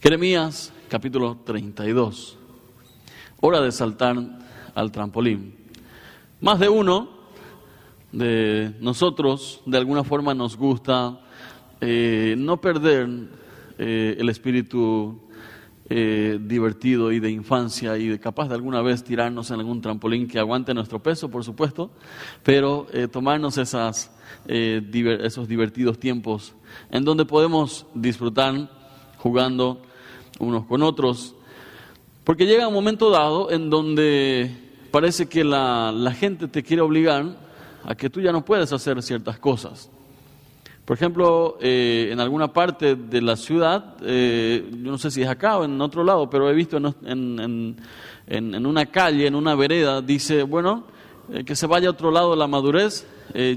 Jeremías capítulo 32. Hora de saltar al trampolín. Más de uno de nosotros de alguna forma nos gusta eh, no perder eh, el espíritu eh, divertido y de infancia y de capaz de alguna vez tirarnos en algún trampolín que aguante nuestro peso, por supuesto, pero tomarnos esas, esos divertidos tiempos en donde podemos disfrutar jugando unos con otros, porque llega un momento dado en donde parece que la, gente te quiere obligar a que tú ya no puedes hacer ciertas cosas. Por ejemplo, eh, en alguna parte de la ciudad, eh, yo no sé si es acá o en otro lado, pero he visto en, en, una calle, en una vereda, dice, bueno, eh, que se vaya a otro lado la madurez,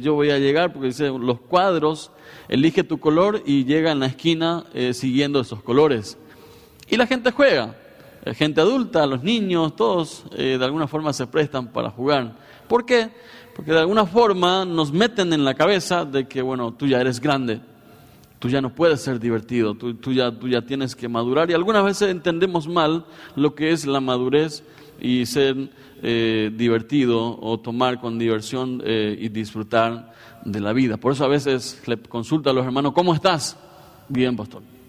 yo voy a llegar, porque dice, los cuadros, elige tu color y llega en la esquina siguiendo esos colores. Y la gente juega, gente adulta, los niños, todos eh, de alguna forma se prestan para jugar. ¿Por qué? Porque de alguna forma nos meten en la cabeza de que, bueno, tú ya eres grande, tú ya no puedes ser divertido, tú, ya, tú ya tienes que madurar. Y algunas veces entendemos mal lo que es la madurez y ser eh, divertido o tomar con diversión eh, y disfrutar de la vida. Por eso a veces le consulta a los hermanos, ¿cómo estás? Bien, pastor.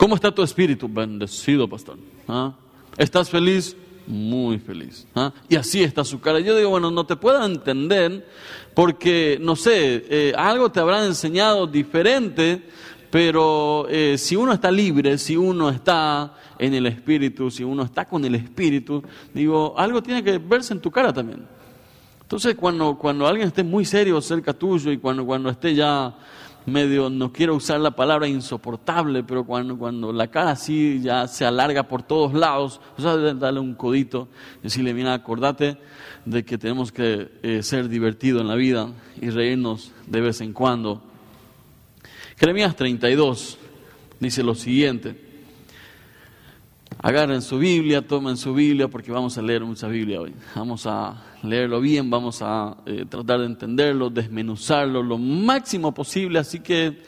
¿Cómo está tu espíritu? Bendecido, pastor. ¿Ah? ¿Estás feliz? Muy feliz. ¿Ah? Y así está su cara. Yo digo, bueno, no te puedo entender porque, no sé, eh, algo te habrán enseñado diferente, pero eh, si uno está libre, si uno está en el espíritu, si uno está con el espíritu, digo, algo tiene que verse en tu cara también. Entonces, cuando, cuando alguien esté muy serio cerca tuyo y cuando, cuando esté ya medio, no quiero usar la palabra insoportable, pero cuando, cuando la cara así ya se alarga por todos lados, o sea, darle un codito y decirle, mira, acordate de que tenemos que eh, ser divertidos en la vida y reírnos de vez en cuando. Jeremías 32 dice lo siguiente. Agarren su Biblia, tomen su Biblia, porque vamos a leer mucha Biblia hoy. Vamos a leerlo bien, vamos a eh, tratar de entenderlo, desmenuzarlo lo máximo posible. Así que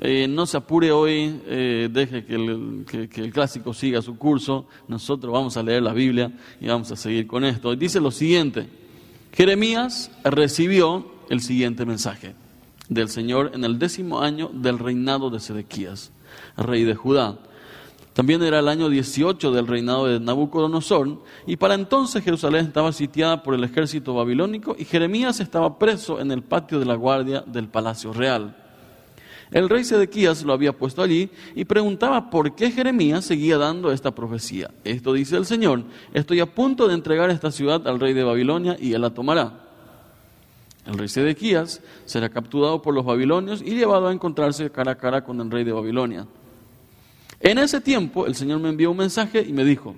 eh, no se apure hoy, eh, deje que el, que el, clásico siga su curso. Nosotros vamos a leer la Biblia y vamos a seguir con esto. Dice lo siguiente: Jeremías recibió el siguiente mensaje del Señor en el décimo año del reinado de Sedequías, rey de Judá también era el año 18 del reinado de Nabucodonosor, y para entonces Jerusalén estaba sitiada por el ejército babilónico y Jeremías estaba preso en el patio de la guardia del palacio real. El rey Sedequías lo había puesto allí y preguntaba por qué Jeremías seguía dando esta profecía. Esto dice el Señor, estoy a punto de entregar esta ciudad al rey de Babilonia y él la tomará. El rey Sedequías será capturado por los babilonios y llevado a encontrarse cara a cara con el rey de Babilonia. En ese tiempo el Señor me envió un mensaje y me dijo,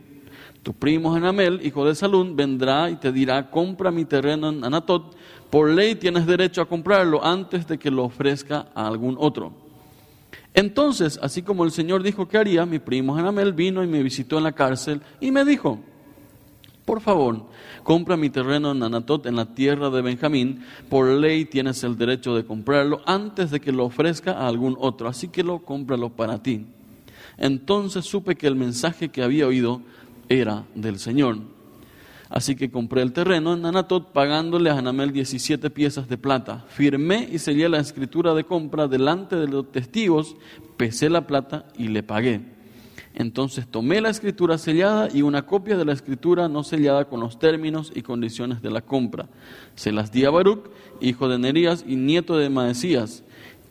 tu primo Hanamel, hijo de Salún, vendrá y te dirá, compra mi terreno en Anatot, por ley tienes derecho a comprarlo antes de que lo ofrezca a algún otro. Entonces, así como el Señor dijo que haría, mi primo Hanamel vino y me visitó en la cárcel y me dijo, por favor, compra mi terreno en Anatot, en la tierra de Benjamín, por ley tienes el derecho de comprarlo antes de que lo ofrezca a algún otro, así que lo cómpralo para ti. Entonces supe que el mensaje que había oído era del Señor. Así que compré el terreno en Anatot pagándole a Hanamel 17 piezas de plata. Firmé y sellé la escritura de compra delante de los testigos, pesé la plata y le pagué. Entonces tomé la escritura sellada y una copia de la escritura no sellada con los términos y condiciones de la compra. Se las di a Baruch, hijo de Nerías y nieto de Maesías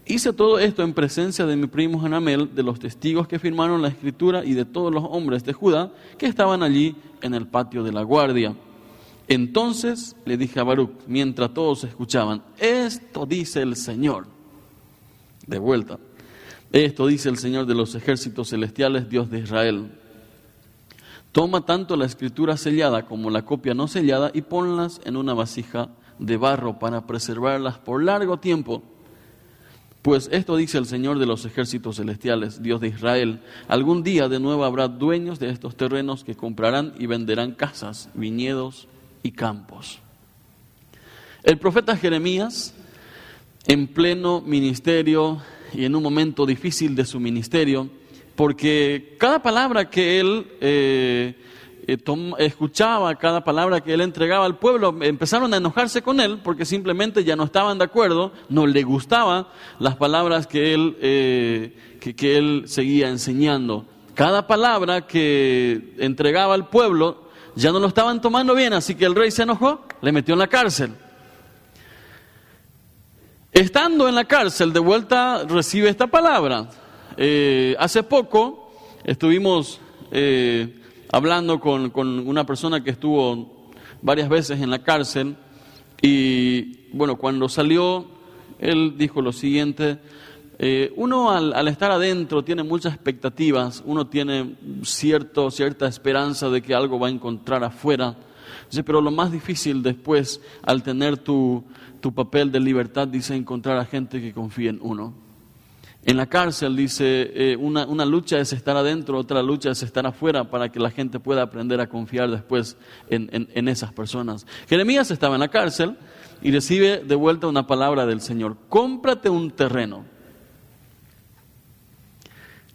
Hice todo esto en presencia de mi primo Hanamel, de los testigos que firmaron la escritura y de todos los hombres de Judá que estaban allí en el patio de la guardia. Entonces le dije a Baruch, mientras todos escuchaban, esto dice el Señor. De vuelta, esto dice el Señor de los ejércitos celestiales, Dios de Israel. Toma tanto la escritura sellada como la copia no sellada y ponlas en una vasija de barro para preservarlas por largo tiempo pues esto dice el Señor de los ejércitos celestiales, Dios de Israel, algún día de nuevo habrá dueños de estos terrenos que comprarán y venderán casas, viñedos y campos. El profeta Jeremías, en pleno ministerio, y en un momento difícil de su ministerio, porque cada palabra que él eh, eh, escuchaba, cada palabra que él entregaba al pueblo, empezaron a enojarse con él porque simplemente ya no estaban de acuerdo, no le gustaban las palabras que él, eh, que él seguía enseñando. Cada palabra que entregaba al pueblo ya no lo estaban tomando bien, así que el rey se enojó, le metió en la cárcel. Estando en la cárcel, de vuelta recibe esta palabra. Eh, hace poco estuvimos hablando con, una persona que estuvo varias veces en la cárcel y bueno, cuando salió, él dijo lo siguiente, eh, uno al, estar adentro tiene muchas expectativas, uno tiene cierto, cierta esperanza de que algo va a encontrar afuera, pero lo más difícil después, al tener tu, tu papel de libertad, dice encontrar a gente que confíe en uno. En la cárcel dice, eh, una, una, lucha es estar adentro, otra lucha es estar afuera para que la gente pueda aprender a confiar después en, en, esas personas. Jeremías estaba en la cárcel y recibe de vuelta una palabra del Señor, cómprate un terreno.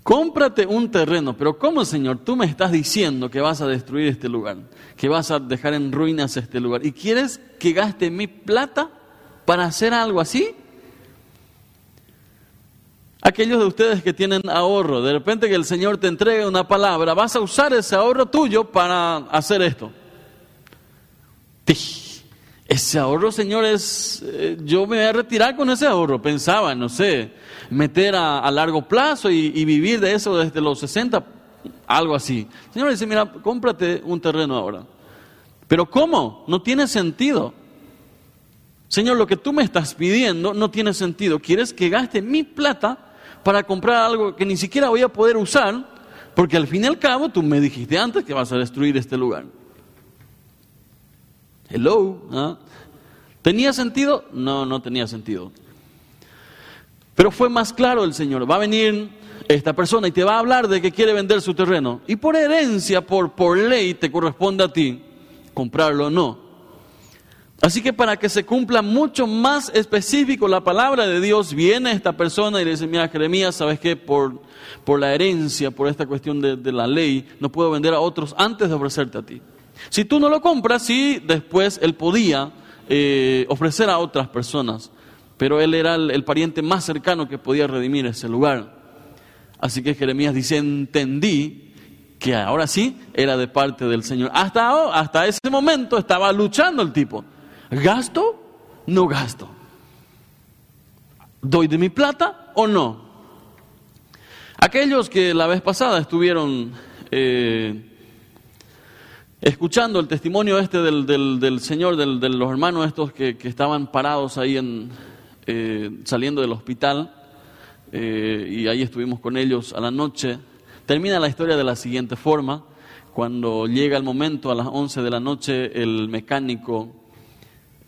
Cómprate un terreno, pero ¿cómo Señor? Tú me estás diciendo que vas a destruir este lugar, que vas a dejar en ruinas este lugar, y quieres que gaste mi plata para hacer algo así? Aquellos de ustedes que tienen ahorro, de repente que el Señor te entregue una palabra, vas a usar ese ahorro tuyo para hacer esto. Ese ahorro, Señor, es, eh, yo me voy a retirar con ese ahorro, pensaba, no sé, meter a, largo plazo y, vivir de eso desde los 60, algo así. Señor dice, mira, cómprate un terreno ahora. Pero ¿cómo? No tiene sentido. Señor, lo que tú me estás pidiendo no tiene sentido. ¿Quieres que gaste mi plata para comprar algo que ni siquiera voy a poder usar, porque al fin y al cabo tú me dijiste antes que vas a destruir este lugar. Hello. ¿ah? ¿Tenía sentido? No, no tenía sentido. Pero fue más claro el Señor. Va a venir esta persona y te va a hablar de que quiere vender su terreno. Y por herencia, por, por ley, te corresponde a ti comprarlo o no. Así que para que se cumpla mucho más específico la palabra de Dios, viene esta persona y le dice, mira Jeremías, ¿sabes qué? Por, por la herencia, por esta cuestión de, la ley, no puedo vender a otros antes de ofrecerte a ti. Si tú no lo compras, sí, después él podía eh, ofrecer a otras personas, pero él era el, pariente más cercano que podía redimir ese lugar. Así que Jeremías dice, entendí que ahora sí era de parte del Señor. Hasta, hasta ese momento estaba luchando el tipo. ¿Gasto? No gasto. ¿Doy de mi plata o no? Aquellos que la vez pasada estuvieron eh, escuchando el testimonio este del, Señor, de los hermanos estos que, estaban parados ahí en, eh, saliendo del hospital, eh, y ahí estuvimos con ellos a la noche, termina la historia de la siguiente forma. Cuando llega el momento, a las 11 de la noche, el mecánico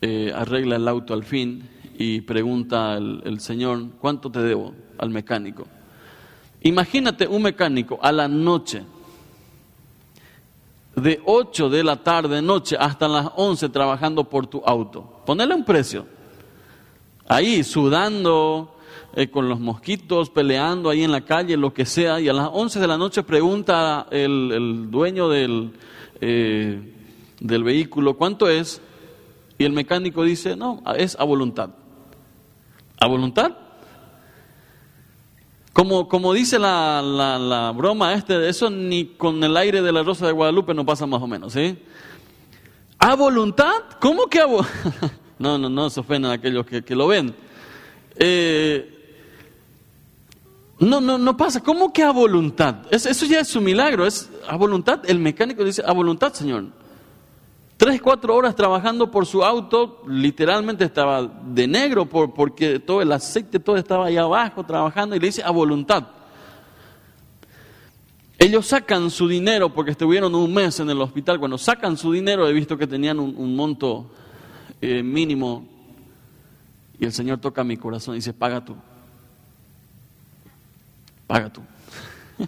eh, arregla el auto al fin y pregunta al Señor, ¿cuánto te debo al mecánico? Imagínate un mecánico a la noche, de 8 de la tarde, noche, hasta las 11 trabajando por tu auto. Ponele un precio. Ahí, sudando, eh, con los mosquitos, peleando ahí en la calle, lo que sea, y a las 11 de la noche pregunta el, dueño del, eh, del vehículo, ¿cuánto es? Y el mecánico dice, no, es a voluntad. ¿A voluntad? Como, como dice la, la, broma, este, eso ni con el aire de la Rosa de Guadalupe no pasa más o menos, ¿sí? ¿A voluntad? ¿Cómo que a voluntad? no, no, no se ofenden aquellos que, que lo ven. Eh, no, no, no pasa. ¿Cómo que a voluntad? eso ya es un milagro. Es a voluntad. El mecánico dice, a voluntad, Señor. Tres, cuatro horas trabajando por su auto, literalmente estaba de negro por, porque todo el aceite, todo estaba ahí abajo trabajando y le dice a voluntad. Ellos sacan su dinero porque estuvieron un mes en el hospital. Cuando sacan su dinero, he visto que tenían un, monto eh, mínimo. Y el Señor toca mi corazón y dice: Paga tú. Paga tú.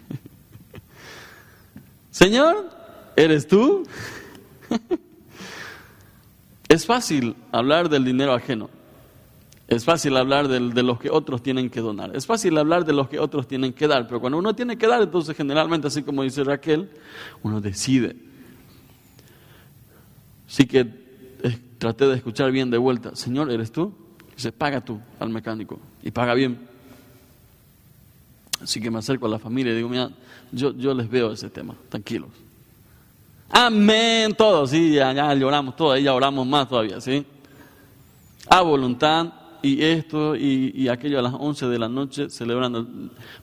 Señor, ¿eres tú? Es fácil hablar del dinero ajeno. Es fácil hablar de, los que otros tienen que donar. Es fácil hablar de los que otros tienen que dar. Pero cuando uno tiene que dar, entonces generalmente, así como dice Raquel, uno decide. Así que eh, traté de escuchar bien de vuelta. Señor, ¿eres tú? Dice, paga tú al mecánico. Y paga bien. Así que me acerco a la familia y digo, mira, yo, yo les veo ese tema. Tranquilos. Amén, todos, sí, ya, ya lloramos todos, ya oramos más todavía, ¿sí? A voluntad, y esto y, aquello a las 11 de la noche celebrando.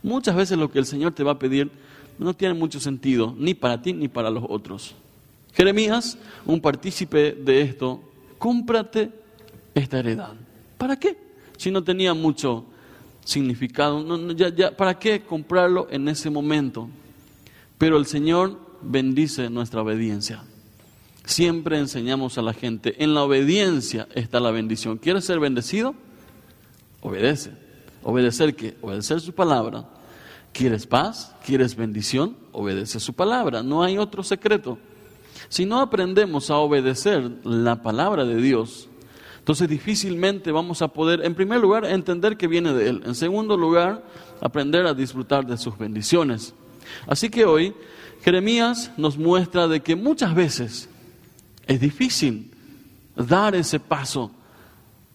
Muchas veces lo que el Señor te va a pedir no tiene mucho sentido, ni para ti ni para los otros. Jeremías, un partícipe de esto, cómprate esta heredad. ¿Para qué? Si no tenía mucho significado, ¿para qué comprarlo en ese momento? Pero el Señor bendice nuestra obediencia. Siempre enseñamos a la gente, en la obediencia está la bendición. ¿Quieres ser bendecido? Obedece. ¿Obedecer qué? Obedecer su palabra. ¿Quieres paz? ¿Quieres bendición? Obedece su palabra. No hay otro secreto. Si no aprendemos a obedecer la palabra de Dios, entonces difícilmente vamos a poder, en primer lugar, entender que viene de Él. En segundo lugar, aprender a disfrutar de sus bendiciones. Así que hoy Jeremías nos muestra de que muchas veces es difícil dar ese paso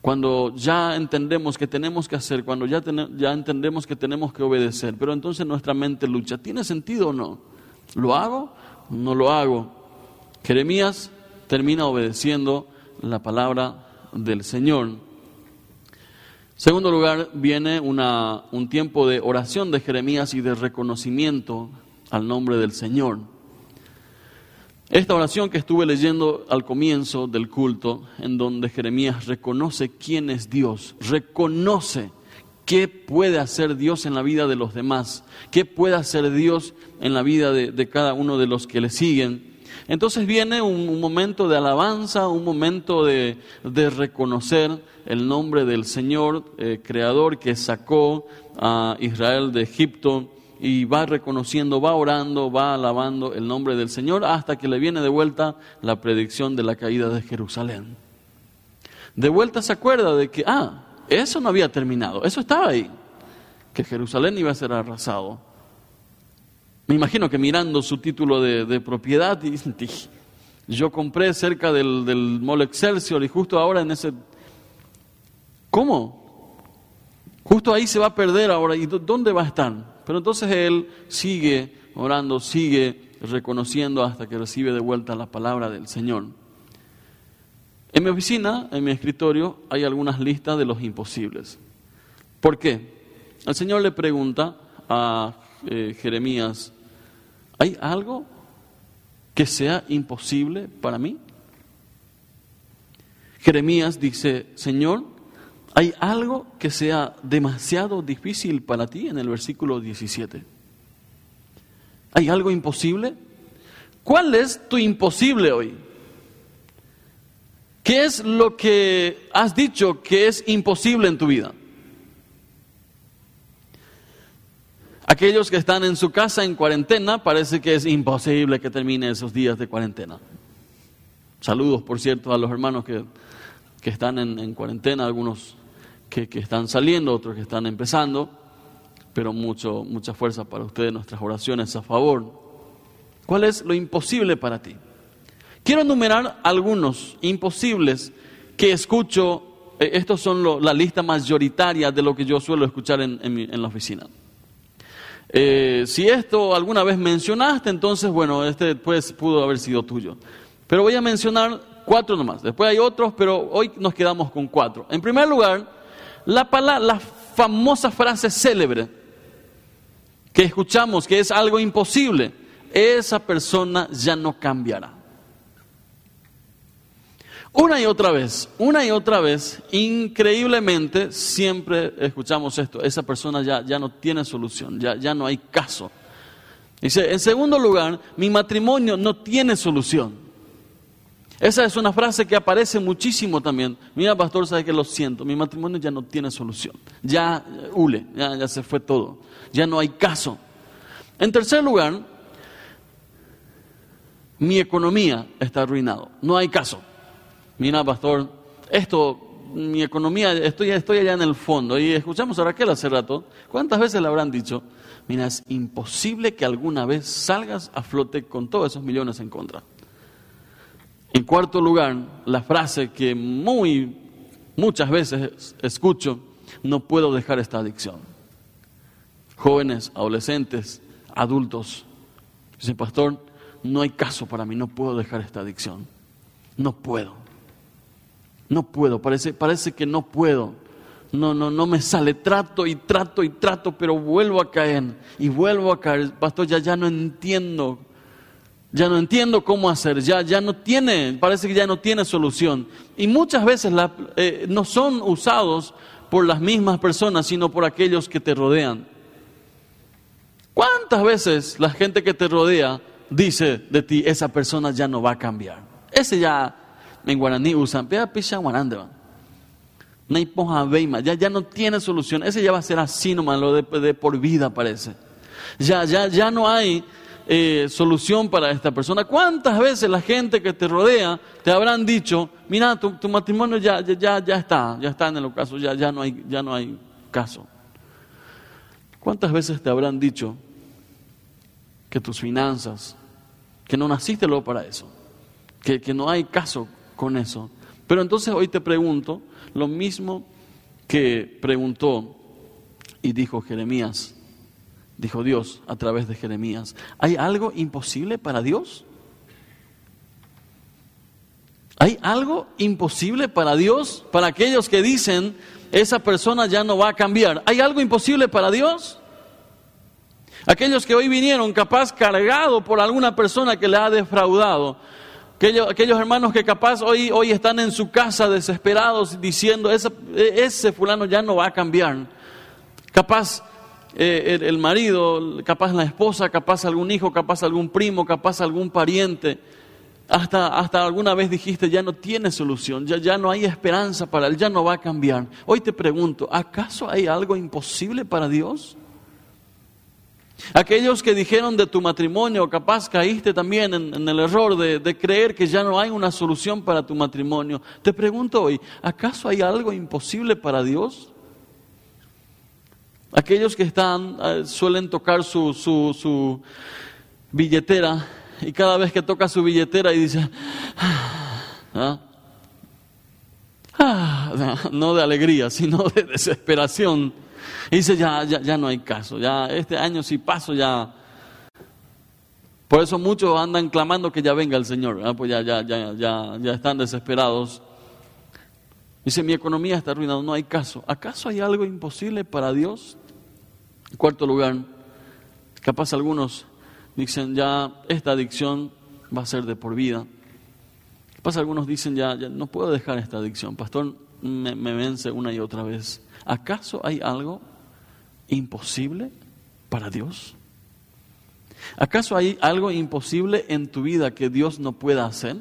cuando ya entendemos que tenemos que hacer, cuando ya, ya entendemos que tenemos que obedecer, pero entonces nuestra mente lucha. ¿Tiene sentido o no? ¿Lo hago? No lo hago. Jeremías termina obedeciendo la palabra del Señor. segundo lugar, viene una, un tiempo de oración de Jeremías y de reconocimiento al nombre del Señor. Esta oración que estuve leyendo al comienzo del culto, en donde Jeremías reconoce quién es Dios, reconoce qué puede hacer Dios en la vida de los demás, qué puede hacer Dios en la vida de, cada uno de los que le siguen. Entonces viene un, momento de alabanza, un momento de, reconocer el nombre del Señor, eh, creador que sacó a Israel de Egipto y va reconociendo, va orando, va alabando el nombre del Señor hasta que le viene de vuelta la predicción de la caída de Jerusalén. De vuelta se acuerda de que, ah, eso no había terminado, eso estaba ahí, que Jerusalén iba a ser arrasado. Me imagino que mirando su título de, propiedad, y, yo compré cerca del, del Excelsior y justo ahora en ese... ¿Cómo? Justo ahí se va a perder ahora. ¿Y dónde va a estar? Pero entonces él sigue orando, sigue reconociendo hasta que recibe de vuelta la palabra del Señor. En mi oficina, en mi escritorio, hay algunas listas de los imposibles. ¿Por qué? El Señor le pregunta a eh, Jeremías, ¿hay algo que sea imposible para mí? Jeremías dice, Señor, ¿Hay algo que sea demasiado difícil para ti en el versículo 17? ¿Hay algo imposible? ¿Cuál es tu imposible hoy? ¿Qué es lo que has dicho que es imposible en tu vida? Aquellos que están en su casa en cuarentena, parece que es imposible que termine esos días de cuarentena. Saludos, por cierto, a los hermanos que, están en, en cuarentena, algunos que, están saliendo, otros que están empezando, pero mucho, mucha fuerza para ustedes, nuestras oraciones a favor. ¿Cuál es lo imposible para ti? Quiero enumerar algunos imposibles que escucho, eh, estos son la lista mayoritaria de lo que yo suelo escuchar en, en, la oficina. Eh, si esto alguna vez mencionaste, entonces, bueno, este pues pudo haber sido tuyo. Pero voy a mencionar cuatro nomás. Después hay otros, pero hoy nos quedamos con cuatro. En primer lugar, la, palabra, la famosa frase célebre que escuchamos que es algo imposible, esa persona ya no cambiará. Una y otra vez, una y otra vez, increíblemente siempre escuchamos esto, esa persona ya, ya no tiene solución, ya, ya no hay caso. Dice, en segundo lugar, mi matrimonio no tiene solución. Esa es una frase que aparece muchísimo también. Mira, pastor, sabe que lo siento, mi matrimonio ya no tiene solución. Ya, hule, ya, ya se fue todo. Ya no hay caso. En tercer lugar, mi economía está arruinado. No hay caso. Mira, pastor, esto mi economía, estoy, estoy allá en el fondo. Y escuchamos a Raquel hace rato, ¿cuántas veces le habrán dicho? Mira, es imposible que alguna vez salgas a flote con todos esos millones en contra. Cuarto lugar, la frase que muy, muchas veces escucho, no puedo dejar esta adicción. Jóvenes, adolescentes, adultos, dice pastor, no hay caso para mí, no puedo dejar esta adicción. No puedo. No puedo, parece, parece que no puedo. No, no, no me sale. Trato y trato y trato, pero vuelvo a caer y vuelvo a caer. Pastor, ya, ya no entiendo. Ya no entiendo cómo hacer. Ya, ya no tiene, parece que ya no tiene solución. Y muchas veces eh, no son usados por las mismas personas, sino por aquellos que te rodean. ¿Cuántas veces la gente que te rodea dice de ti, esa persona ya no va a cambiar? Ese ya, en guaraní usan, ya, ya no tiene solución. Ese ya va a ser así nomás, lo de, por vida parece. Ya, ya, ya no hay eh, solución para esta persona. ¿Cuántas veces la gente que te rodea te habrán dicho, mira, tu, matrimonio ya, ya, ya está, ya está en el ocaso, ya, ya, no hay, ya no hay caso? ¿Cuántas veces te habrán dicho que tus finanzas, que no naciste luego para eso, que, que no hay caso con eso? Pero entonces hoy te pregunto lo mismo que preguntó y dijo Jeremías dijo Dios a través de Jeremías. ¿Hay algo imposible para Dios? ¿Hay algo imposible para Dios? Para aquellos que dicen, esa persona ya no va a cambiar. ¿Hay algo imposible para Dios? Aquellos que hoy vinieron capaz cargado por alguna persona que le ha defraudado. Aquellos, aquellos hermanos que capaz hoy, hoy están en su casa desesperados diciendo, ese, ese fulano ya no va a cambiar. Capaz eh, el, marido, capaz la esposa, capaz algún hijo, capaz algún primo, capaz algún pariente. Hasta, hasta alguna vez dijiste, ya no tiene solución, ya, ya no hay esperanza para él, ya no va a cambiar. Hoy te pregunto, ¿acaso hay algo imposible para Dios? Aquellos que dijeron de tu matrimonio, capaz caíste también en, en el error de, de, creer que ya no hay una solución para tu matrimonio. Te pregunto hoy, ¿acaso hay algo imposible para Dios? Aquellos que están, eh, suelen tocar su, su, su, billetera y cada vez que toca su billetera y dice, ¿ah? Ah, no de alegría, sino de desesperación. Y dice, ya, ya, ya no hay caso, ya este año si paso ya... Por eso muchos andan clamando que ya venga el Señor, pues ya, ya, ya, ya, ya están desesperados. Dice, mi economía está arruinada, no hay caso. ¿Acaso hay algo imposible para Dios? En cuarto lugar, capaz algunos dicen, ya esta adicción va a ser de por vida. Capaz algunos dicen, ya, ya no puedo dejar esta adicción. Pastor, me, me vence una y otra vez. ¿Acaso hay algo imposible para Dios? ¿Acaso hay algo imposible en tu vida que Dios no pueda hacer?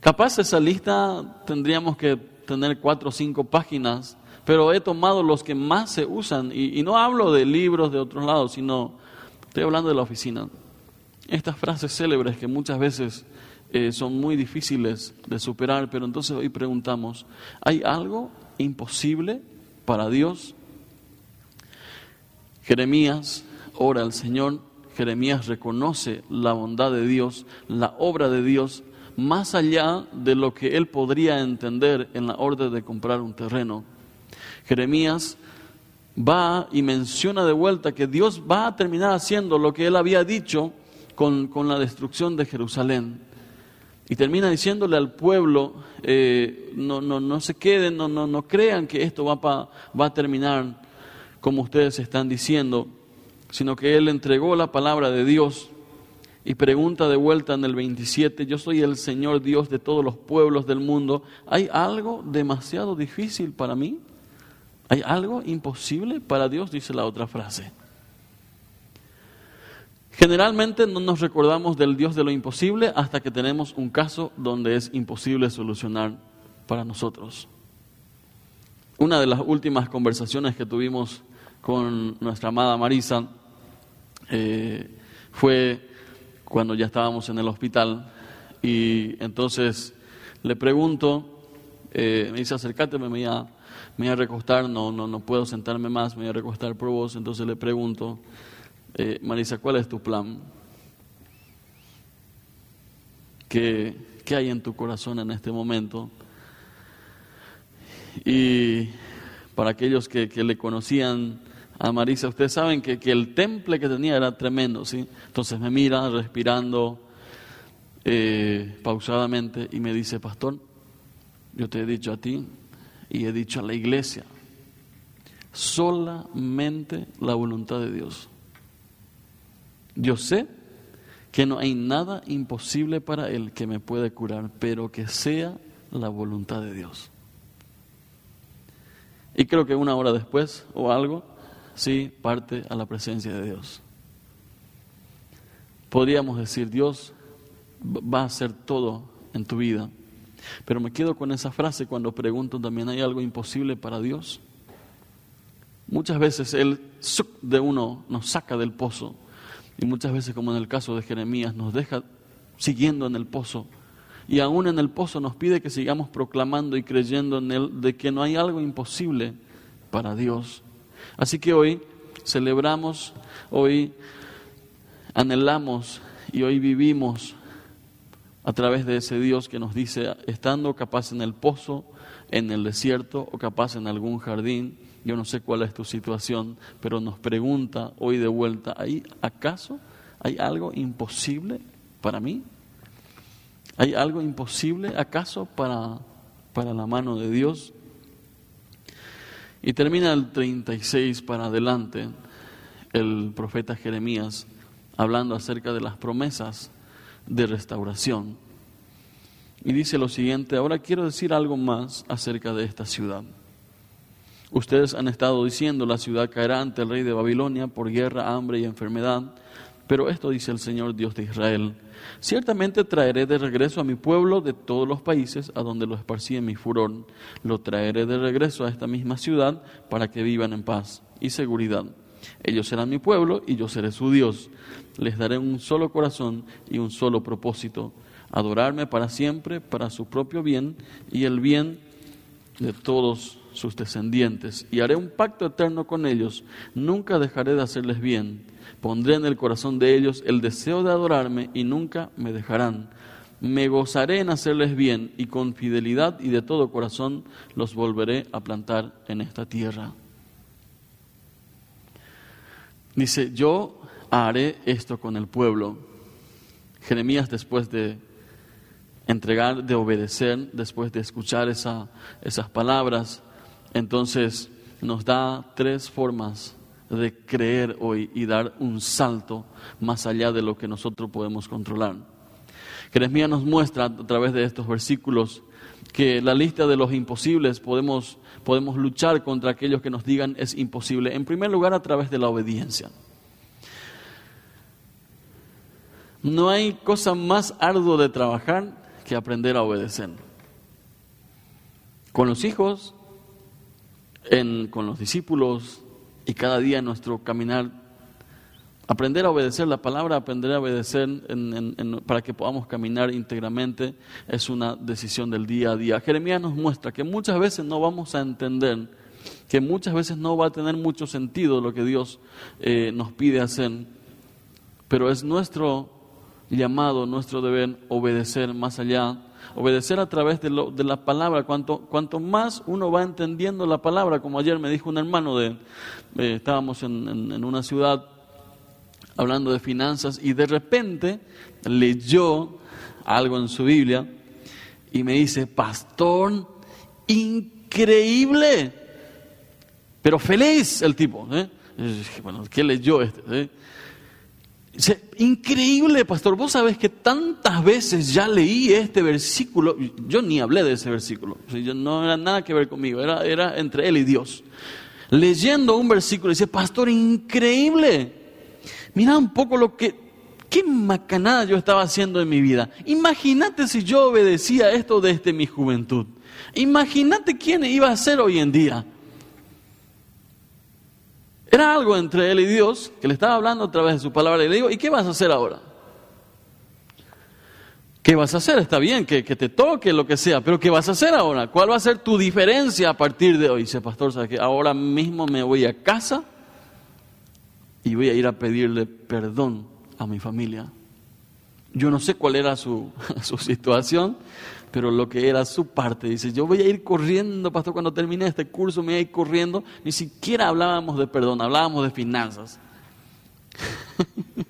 Capaz esa lista tendríamos que tener cuatro o cinco páginas, pero he tomado los que más se usan, y, no hablo de libros de otros lados, sino estoy hablando de la oficina. Estas frases célebres que muchas veces eh, son muy difíciles de superar, pero entonces hoy preguntamos, ¿hay algo imposible para Dios? Jeremías ora al Señor, Jeremías reconoce la bondad de Dios, la obra de Dios, más allá de lo que él podría entender en la orden de comprar un terreno. Jeremías va y menciona de vuelta que Dios va a terminar haciendo lo que él había dicho con, la destrucción de Jerusalén. Y termina diciéndole al pueblo, eh, no, no, no se queden, no, no, no crean que esto va, va a terminar como ustedes están diciendo, sino que él entregó la palabra de Dios y pregunta de vuelta en el 27, yo soy el Señor Dios de todos los pueblos del mundo, ¿hay algo demasiado difícil para mí? ¿Hay algo imposible para Dios? Dice la otra frase. Generalmente no nos recordamos del Dios de lo imposible hasta que tenemos un caso donde es imposible solucionar para nosotros. Una de las últimas conversaciones que tuvimos con nuestra amada Marisa eh, fue cuando ya estábamos en el hospital y entonces le pregunto, eh, me dice, acércate, me voy, a, me voy a recostar, no, no, no puedo sentarme más, me voy a recostar por vos. Entonces le pregunto, eh, Marisa, ¿cuál es tu plan? ¿Qué, ¿Qué hay en tu corazón en este momento? Y para aquellos que, que le conocían a Marisa, ustedes saben que, que, el temple que tenía era tremendo, ¿sí? Entonces me mira respirando eh, pausadamente y me dice, pastor, yo te he dicho a ti y he dicho a la iglesia, solamente la voluntad de Dios. Yo sé que no hay nada imposible para Él que me puede curar, pero que sea la voluntad de Dios. Y creo que una hora después o algo, sí, parte a la presencia de Dios. Podríamos decir, Dios va a hacer todo en tu vida. Pero me quedo con esa frase cuando pregunto también, ¿hay algo imposible para Dios? Muchas veces Él de uno nos saca del pozo y muchas veces, como en el caso de Jeremías, nos deja siguiendo en el pozo. Y aún en el pozo nos pide que sigamos proclamando y creyendo en Él de que no hay algo imposible para Dios. Así que hoy celebramos, hoy anhelamos y hoy vivimos a través de ese Dios que nos dice, estando capaz en el pozo, en el desierto o capaz en algún jardín, yo no sé cuál es tu situación, pero nos pregunta hoy de vuelta, ¿hay acaso hay algo imposible para mí? ¿Hay algo imposible acaso para, para la mano de Dios? Y termina el 36 para adelante el profeta Jeremías hablando acerca de las promesas de restauración. Y dice lo siguiente, ahora quiero decir algo más acerca de esta ciudad. Ustedes han estado diciendo, la ciudad caerá ante el rey de Babilonia por guerra, hambre y enfermedad. Pero esto dice el Señor Dios de Israel. Ciertamente traeré de regreso a mi pueblo de todos los países a donde lo esparcí en mi furor. Lo traeré de regreso a esta misma ciudad para que vivan en paz y seguridad. Ellos serán mi pueblo y yo seré su Dios. Les daré un solo corazón y un solo propósito. Adorarme para siempre, para su propio bien y el bien de todos sus descendientes, y haré un pacto eterno con ellos, nunca dejaré de hacerles bien, pondré en el corazón de ellos el deseo de adorarme y nunca me dejarán. Me gozaré en hacerles bien y con fidelidad y de todo corazón los volveré a plantar en esta tierra. Dice, yo haré esto con el pueblo. Jeremías después de entregar, de obedecer, después de escuchar esa, esas palabras, entonces nos da tres formas de creer hoy y dar un salto más allá de lo que nosotros podemos controlar. Jeremías nos muestra a través de estos versículos que la lista de los imposibles podemos, podemos luchar contra aquellos que nos digan es imposible. En primer lugar, a través de la obediencia. No hay cosa más ardua de trabajar que aprender a obedecer. Con los hijos, con los discípulos y cada día en nuestro caminar. Aprender a obedecer la palabra, aprender a obedecer para que podamos caminar íntegramente es una decisión del día a día. Jeremías nos muestra que muchas veces no vamos a entender, que muchas veces no va a tener mucho sentido lo que Dios eh, nos pide hacer, pero es nuestro llamado, nuestro deber obedecer más allá obedecer a través de, la palabra. Cuanto, cuanto, más uno va entendiendo la palabra, como ayer me dijo un hermano de, eh, estábamos en, en, una ciudad hablando de finanzas y de repente leyó algo en su Biblia y me dice, pastor, increíble, pero feliz el tipo. ¿eh? Bueno, ¿qué leyó este? Eh? Increíble, pastor. Vos sabés que tantas veces ya leí este versículo. Yo ni hablé de ese versículo. no era nada que ver conmigo. Era, era entre él y Dios. Leyendo un versículo, dice, pastor, increíble. Mira un poco lo que. Qué macanada yo estaba haciendo en mi vida. Imagínate si yo obedecía esto desde mi juventud. Imagínate quién iba a ser hoy en día. Algo entre él y Dios que le estaba hablando a través de su palabra y le digo, ¿y qué vas a hacer ahora? ¿Qué vas a hacer? Está bien, que, te toque, lo que sea, pero ¿qué vas a hacer ahora? ¿Cuál va a ser tu diferencia a partir de hoy? Dice, pastor, ¿sabes que Ahora mismo me voy a casa y voy a ir a pedirle perdón a mi familia. Yo no sé cuál era su, su situación, pero lo que era su parte. Dice, yo voy a ir corriendo, pastor, cuando termine este curso me voy a ir corriendo. Ni siquiera hablábamos de perdón, hablábamos de finanzas.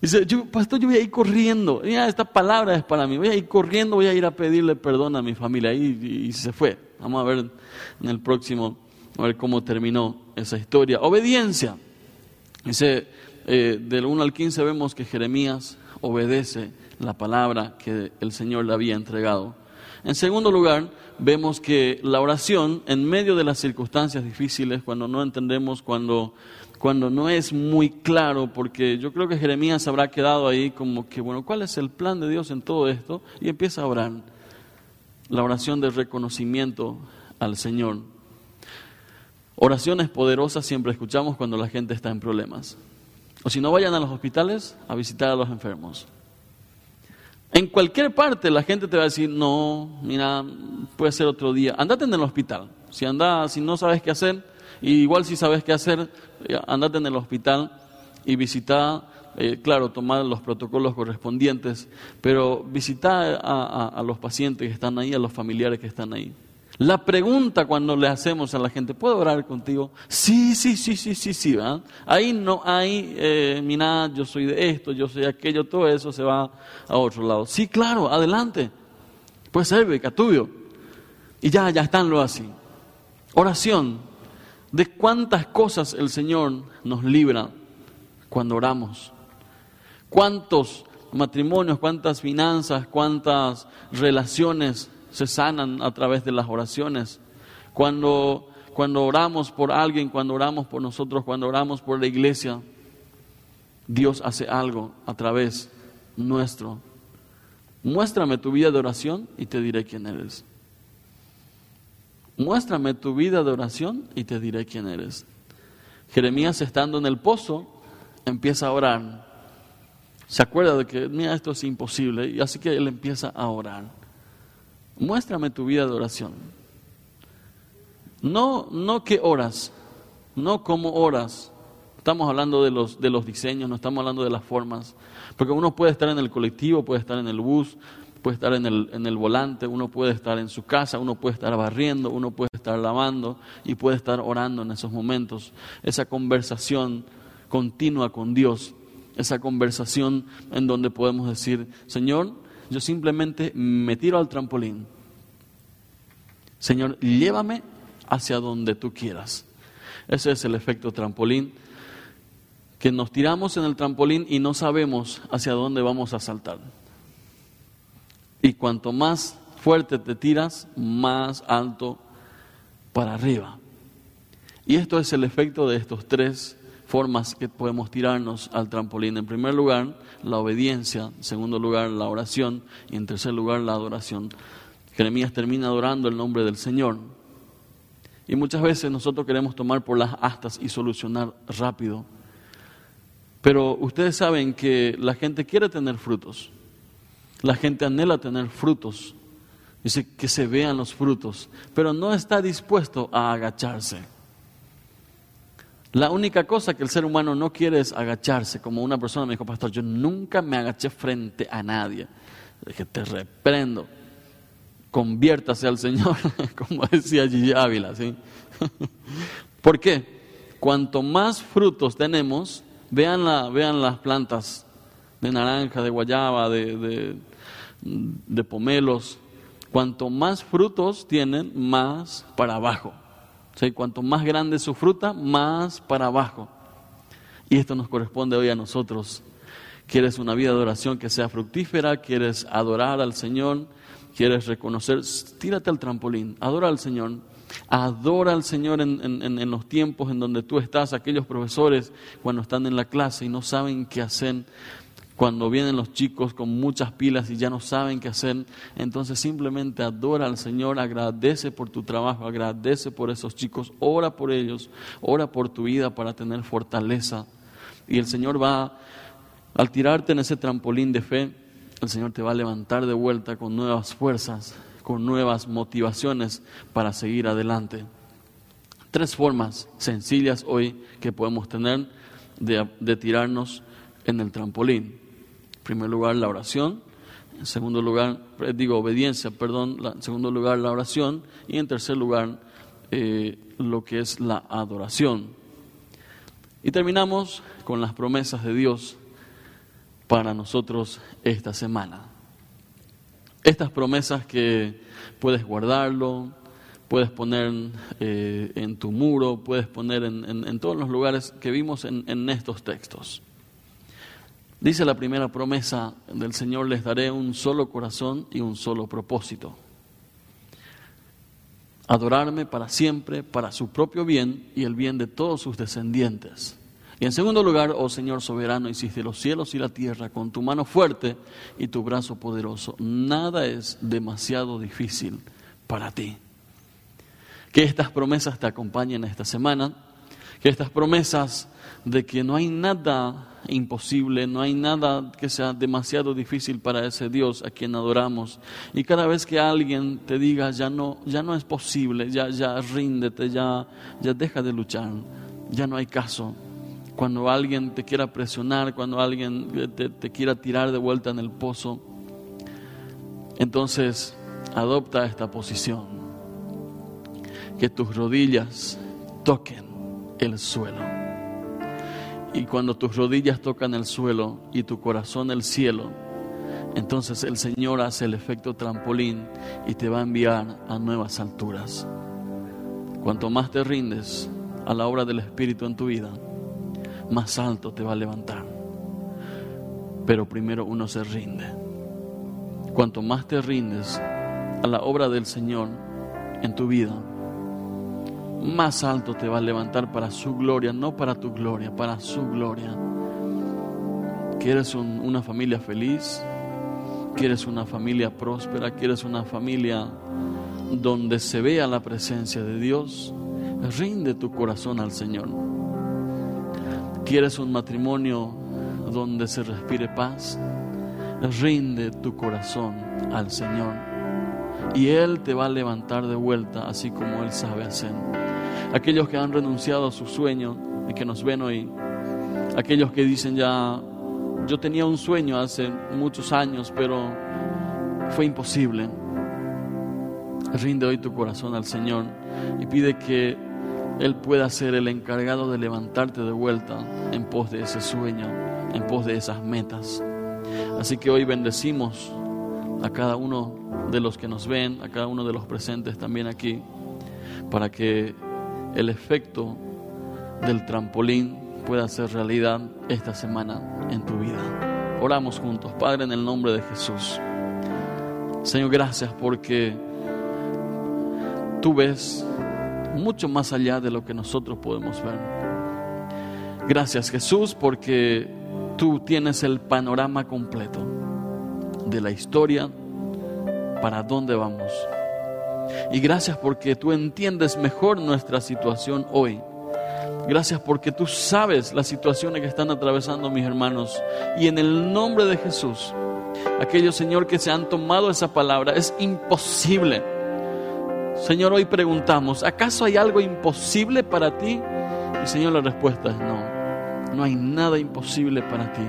Dice, yo, pastor, yo voy a ir corriendo. Esta palabra es para mí. Voy a ir corriendo, voy a ir a pedirle perdón a mi familia. Y, y se fue. Vamos a ver en el próximo, a ver cómo terminó esa historia. Obediencia. Dice, eh, del 1 al 15 vemos que Jeremías obedece la palabra que el Señor le había entregado. En segundo lugar, vemos que la oración, en medio de las circunstancias difíciles, cuando no entendemos, cuando, cuando no es muy claro, porque yo creo que Jeremías habrá quedado ahí como que, bueno, ¿cuál es el plan de Dios en todo esto? Y empieza a orar. La oración de reconocimiento al Señor. Oraciones poderosas siempre escuchamos cuando la gente está en problemas. O si no vayan a los hospitales a visitar a los enfermos. En cualquier parte la gente te va a decir, no, mira, puede ser otro día. Andate en el hospital. Si anda, si no sabes qué hacer, igual si sabes qué hacer, eh, andate en el hospital y visita, eh, claro, tomar los protocolos correspondientes, pero visita a los pacientes que están ahí, a los familiares que están ahí. La pregunta cuando le hacemos a la gente, ¿puedo orar contigo? Sí, sí, sí, sí, sí, sí. ¿verdad? Ahí no hay, eh, mira, yo soy de esto, yo soy aquello, todo eso se va a otro lado. Sí, claro, adelante. Puede ser becatuyo. Y ya, ya están lo así. Oración. De cuántas cosas el Señor nos libra cuando oramos. Cuántos matrimonios, cuántas finanzas, cuántas relaciones se sanan a través de las oraciones. Cuando, cuando oramos por alguien, cuando oramos por nosotros, cuando oramos por la iglesia, Dios hace algo a través nuestro. Muéstrame tu vida de oración y te diré quién eres. Muéstrame tu vida de oración y te diré quién eres. Jeremías estando en el pozo empieza a orar. Se acuerda de que, mira, esto es imposible. Y así que él empieza a orar. Muéstrame tu vida de oración. No, no qué horas, no cómo horas. Estamos hablando de los, de los diseños, no estamos hablando de las formas. Porque uno puede estar en el colectivo, puede estar en el bus, puede estar en el, en el volante, uno puede estar en su casa, uno puede estar barriendo, uno puede estar lavando y puede estar orando en esos momentos. Esa conversación continua con Dios, esa conversación en donde podemos decir, Señor, yo simplemente me tiro al trampolín. Señor, llévame hacia donde tú quieras. Ese es el efecto trampolín, que nos tiramos en el trampolín y no sabemos hacia dónde vamos a saltar. Y cuanto más fuerte te tiras, más alto para arriba. Y esto es el efecto de estos tres formas que podemos tirarnos al trampolín. En primer lugar, la obediencia, en segundo lugar, la oración y en tercer lugar, la adoración. Jeremías termina adorando el nombre del Señor. Y muchas veces nosotros queremos tomar por las astas y solucionar rápido. Pero ustedes saben que la gente quiere tener frutos. La gente anhela tener frutos. Dice que se vean los frutos, pero no está dispuesto a agacharse. La única cosa que el ser humano no quiere es agacharse, como una persona me dijo, pastor, yo nunca me agaché frente a nadie. dije, te reprendo, conviértase al Señor, como decía Gigi Ávila. ¿sí? ¿Por qué? Cuanto más frutos tenemos, vean, la, vean las plantas de naranja, de guayaba, de, de pomelos, cuanto más frutos tienen, más para abajo. Cuanto más grande su fruta, más para abajo. Y esto nos corresponde hoy a nosotros. ¿Quieres una vida de oración que sea fructífera? ¿Quieres adorar al Señor? ¿Quieres reconocer? Tírate al trampolín, adora al Señor. Adora al Señor en, en, los tiempos en donde tú estás, aquellos profesores cuando están en la clase y no saben qué hacer, cuando vienen los chicos con muchas pilas y ya no saben qué hacer, entonces simplemente adora al Señor, agradece por tu trabajo, agradece por esos chicos, ora por ellos, ora por tu vida para tener fortaleza. Y el Señor va, al tirarte en ese trampolín de fe, el Señor te va a levantar de vuelta con nuevas fuerzas, con nuevas motivaciones para seguir adelante. Tres formas sencillas hoy que podemos tener de, tirarnos en el trampolín. En primer lugar, la oración. En segundo lugar, eh, digo obediencia, perdón. En segundo lugar, la oración. Y en tercer lugar, eh, lo que es la adoración. Y terminamos con las promesas de Dios para nosotros esta semana. Estas promesas que puedes guardarlo, puedes poner eh, en tu muro, puedes poner en, todos los lugares que vimos en, en estos textos. Dice la primera promesa del Señor, les daré un solo corazón y un solo propósito. Adorarme para siempre, para su propio bien y el bien de todos sus descendientes. Y en segundo lugar, oh Señor soberano, hiciste los cielos y la tierra con tu mano fuerte y tu brazo poderoso. Nada es demasiado difícil para ti. Que estas promesas te acompañen esta semana, que estas promesas de que no hay nada imposible, no hay nada que sea demasiado difícil para ese Dios a quien adoramos. Y cada vez que alguien te diga ya no, ya no es posible, ya, ya ríndete, ya, ya deja de luchar, ya no hay caso. Cuando alguien te quiera presionar, cuando alguien te, te quiera tirar de vuelta en el pozo, entonces adopta esta posición que tus rodillas toquen el suelo. Y cuando tus rodillas tocan el suelo y tu corazón el cielo, entonces el Señor hace el efecto trampolín y te va a enviar a nuevas alturas. Cuanto más te rindes a la obra del Espíritu en tu vida, más alto te va a levantar. Pero primero uno se rinde. Cuanto más te rindes a la obra del Señor en tu vida, más alto te va a levantar para su gloria, no para tu gloria, para su gloria. ¿Quieres una familia feliz? ¿Quieres una familia próspera? ¿Quieres una familia donde se vea la presencia de Dios? Rinde tu corazón al Señor. ¿Quieres un matrimonio donde se respire paz? Rinde tu corazón al Señor. Y Él te va a levantar de vuelta así como Él sabe hacer aquellos que han renunciado a su sueño y que nos ven hoy, aquellos que dicen ya, yo tenía un sueño hace muchos años, pero fue imposible. Rinde hoy tu corazón al Señor y pide que Él pueda ser el encargado de levantarte de vuelta en pos de ese sueño, en pos de esas metas. Así que hoy bendecimos a cada uno de los que nos ven, a cada uno de los presentes también aquí, para que el efecto del trampolín pueda ser realidad esta semana en tu vida. Oramos juntos, Padre, en el nombre de Jesús. Señor, gracias porque tú ves mucho más allá de lo que nosotros podemos ver. Gracias Jesús porque tú tienes el panorama completo de la historia, para dónde vamos. Y gracias porque tú entiendes mejor nuestra situación hoy. Gracias porque tú sabes las situaciones que están atravesando mis hermanos. Y en el nombre de Jesús, aquellos, Señor, que se han tomado esa palabra, es imposible. Señor, hoy preguntamos, ¿acaso hay algo imposible para ti? Y Señor, la respuesta es no. No hay nada imposible para ti.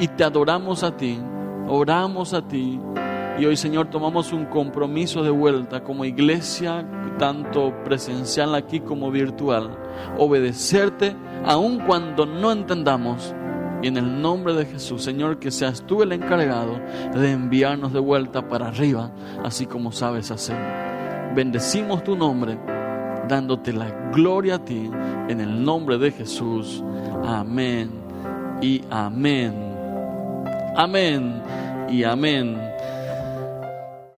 Y te adoramos a ti, oramos a ti y hoy, Señor, tomamos un compromiso de vuelta como iglesia, tanto presencial aquí como virtual, obedecerte aun cuando no entendamos. Y en el nombre de Jesús, Señor, que seas tú el encargado de enviarnos de vuelta para arriba, así como sabes hacer. Bendecimos tu nombre, dándote la gloria a ti, en el nombre de Jesús. Amén y amén. Amén y amén.